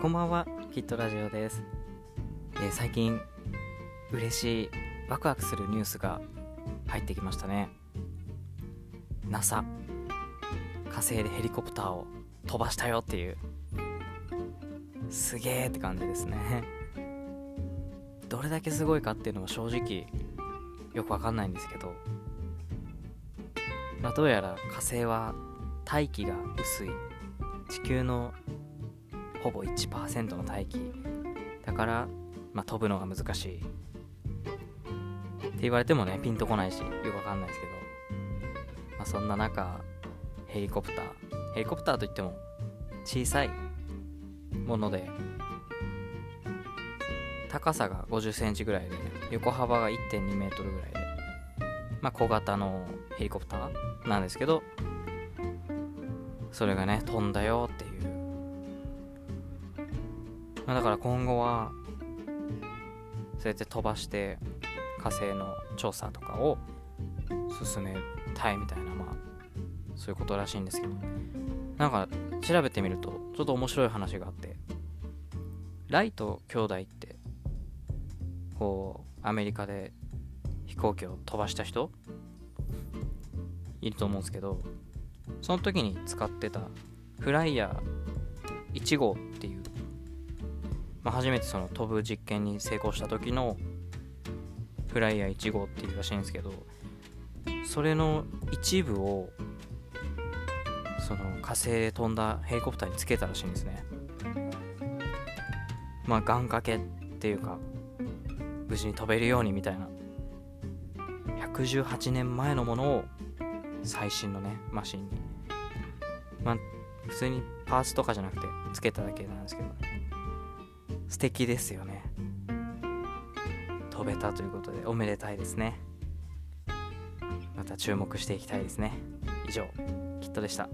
こんばんは、キットラジオです。えー、最近、嬉しい、ワクワクするニュースが入ってきましたね。NASA、火星でヘリコプターを飛ばしたよっていう、すげーって感じですね。どれだけすごいかっていうのは正直、よくわかんないんですけど、まあ、どうやら火星は大気が薄い地球のほぼ1%の大気だから、まあ、飛ぶのが難しい。って言われてもねピンとこないしよくわかんないですけど、まあ、そんな中ヘリコプター。ヘリコプターといっても小さいもので高さが50センチぐらいで横幅が1.2メートルぐらいでまあ小型のヘリコプターなんですけどそれがね飛んだよっていう、まあ、だから今後はそうやって飛ばして火星の調査とかを進めたいみたいなまあそういうことらしいんですけど。なんか調べてみるとちょっと面白い話があってライト兄弟ってこうアメリカで飛行機を飛ばした人いると思うんですけどその時に使ってたフライヤー1号っていう、まあ、初めてその飛ぶ実験に成功した時のフライヤー1号っていうらしいんですけどそれの一部をその火星で飛んだヘリコプターにつけたらしいんですね。まあ願掛けっていうか無事に飛べるようにみたいな。118年前のものを最新のねマシンに。まあ普通にパーツとかじゃなくてつけただけなんですけど。ね素敵ですよね。飛べたということでおめでたいですね。また注目していきたいですね。以上キットでした。